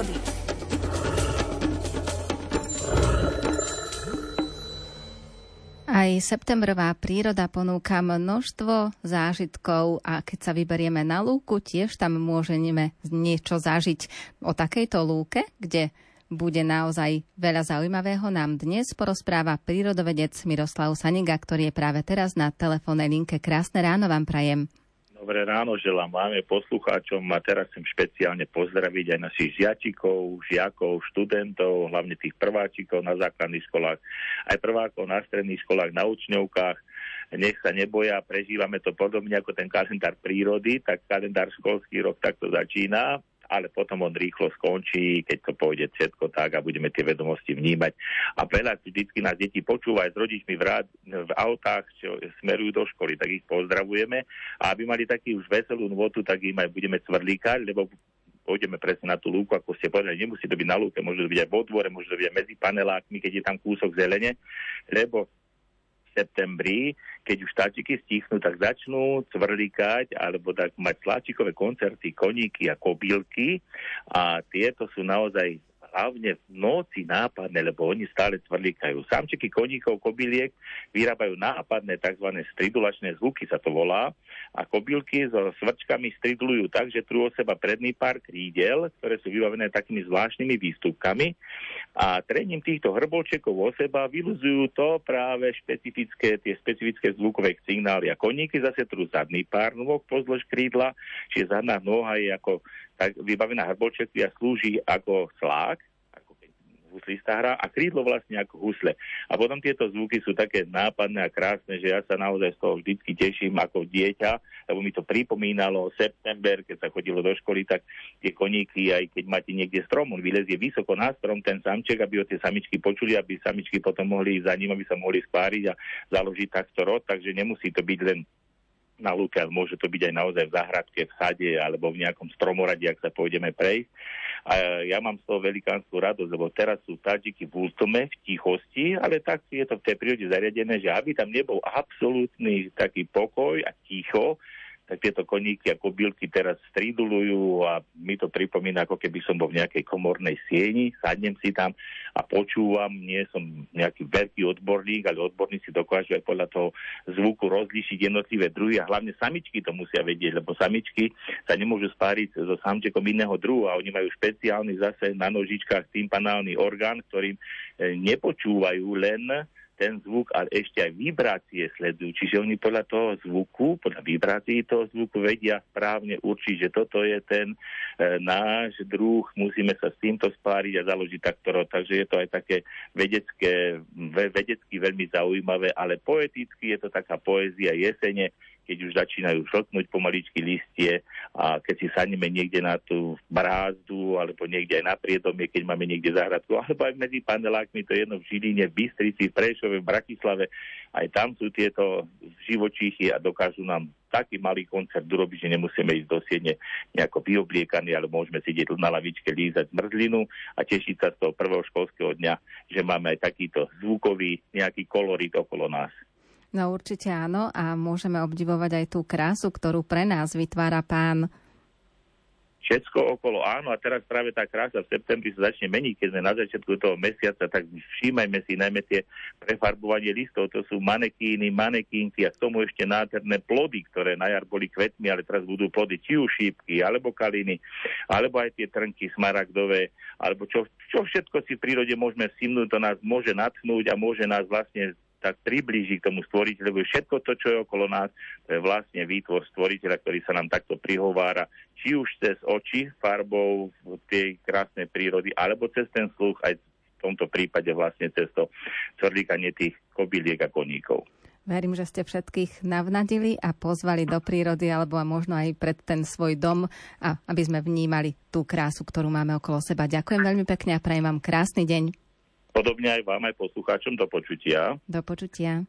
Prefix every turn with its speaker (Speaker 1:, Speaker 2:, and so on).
Speaker 1: prírody. Aj septembrová príroda ponúka množstvo zážitkov a keď sa vyberieme na lúku, tiež tam môžeme niečo zažiť. O takejto lúke, kde bude naozaj veľa zaujímavého, nám dnes porozpráva prírodovedec Miroslav Saniga, ktorý je práve teraz na telefónnej linke. Krásne ráno vám prajem.
Speaker 2: Dobré ráno želám máme poslucháčom a teraz chcem špeciálne pozdraviť aj našich žiačikov, žiakov, študentov, hlavne tých prváčikov na základných školách, aj prvákov na stredných školách, na učňovkách. Nech sa neboja, prežívame to podobne ako ten kalendár prírody, tak kalendár školský rok takto začína ale potom on rýchlo skončí, keď to pôjde všetko tak a budeme tie vedomosti vnímať. A veľa vždycky nás deti počúvajú s rodičmi v, rád, v autách, čo smerujú do školy, tak ich pozdravujeme. A aby mali taký už veselú nôtu, tak im aj budeme cvrlíkať, lebo pôjdeme presne na tú lúku, ako ste povedali, nemusí to byť na lúke, môže to byť aj vo dvore, môže to byť aj medzi panelákmi, keď je tam kúsok zelene, lebo septembri, keď už táčiky stichnú, tak začnú cvrlikať alebo tak mať sláčikové koncerty, koníky a kobylky. A tieto sú naozaj hlavne v noci nápadné, lebo oni stále cvrlíkajú. Samčiky koníkov, kobyliek vyrábajú nápadné tzv. stridulačné zvuky, sa to volá, a kobylky so svrčkami stridulujú tak, že trú o seba predný pár krídel, ktoré sú vybavené takými zvláštnymi výstupkami a trením týchto hrbolčekov o seba vyluzujú to práve špecifické, tie špecifické zvukové signály. A koníky zase trú zadný pár nôh pozdĺž krídla, čiže zadná noha je ako tak vybavená a slúži ako slák, ako huslista hra a krídlo vlastne ako husle. A potom tieto zvuky sú také nápadné a krásne, že ja sa naozaj z toho vždycky teším ako dieťa, lebo mi to pripomínalo september, keď sa chodilo do školy, tak tie koníky, aj keď máte niekde strom, on vylezie vysoko na strom, ten samček, aby ho tie samičky počuli, aby samičky potom mohli za ním, aby sa mohli spáriť a založiť takto rod, takže nemusí to byť len na lúke, môže to byť aj naozaj v záhradke, v sade alebo v nejakom stromoradí, ak sa pôjdeme prejsť. A ja mám z toho velikánsku radosť, lebo teraz sú tadžiky v últome, v tichosti, ale tak je to v tej prírode zariadené, že aby tam nebol absolútny taký pokoj a ticho, tak tieto koníky a kobylky teraz stridulujú a mi to pripomína, ako keby som bol v nejakej komornej sieni, sadnem si tam a počúvam, nie som nejaký veľký odborník, ale odborníci dokážu aj podľa toho zvuku rozlíšiť jednotlivé druhy a hlavne samičky to musia vedieť, lebo samičky sa nemôžu spáriť so samčekom iného druhu a oni majú špeciálny zase na nožičkách tympanálny orgán, ktorým eh, nepočúvajú len ten zvuk, ale ešte aj vibrácie sledujú. Čiže oni podľa toho zvuku, podľa vibrácií toho zvuku vedia správne určiť, že toto je ten e, náš druh, musíme sa s týmto spáriť a založiť takto. Takže je to aj také vedecké, vedecky veľmi zaujímavé, ale poeticky je to taká poézia jesene, keď už začínajú šlknúť pomaličky listie a keď si sadneme niekde na tú brázdu alebo niekde aj na priedomie, keď máme niekde záhradku, alebo aj medzi panelákmi, to je jedno v Žiline, v Bystrici, v Prešove, v Bratislave, aj tam sú tieto živočíchy a dokážu nám taký malý koncert urobiť, že nemusíme ísť do siedne nejako vyobliekaní, ale môžeme sedieť na lavičke, lízať zmrzlinu a tešiť sa z toho prvého školského dňa, že máme aj takýto zvukový nejaký kolorit okolo nás.
Speaker 1: No určite áno a môžeme obdivovať aj tú krásu, ktorú pre nás vytvára pán.
Speaker 2: Všetko okolo áno a teraz práve tá krása v septembri sa začne meniť, keď sme na začiatku toho mesiaca, tak všímajme si najmä tie prefarbovanie listov, to sú manekíny, manekínky a k tomu ešte nádherné plody, ktoré na jar boli kvetmi, ale teraz budú plody či už šípky, alebo kaliny, alebo aj tie trnky smaragdové, alebo čo, čo všetko si v prírode môžeme vsimnúť, to nás môže natchnúť a môže nás vlastne tak priblíži k tomu stvoriteľovi. Všetko to, čo je okolo nás, to je vlastne výtvor stvoriteľa, ktorý sa nám takto prihovára, či už cez oči farbou tej krásnej prírody, alebo cez ten sluch, aj v tomto prípade vlastne cez to cvrlíkanie tých kobyliek a koníkov.
Speaker 1: Verím, že ste všetkých navnadili a pozvali do prírody alebo a možno aj pred ten svoj dom, a aby sme vnímali tú krásu, ktorú máme okolo seba. Ďakujem veľmi pekne a prajem vám krásny deň.
Speaker 2: Podobne aj vám, aj poslucháčom do počutia.
Speaker 1: Do počutia.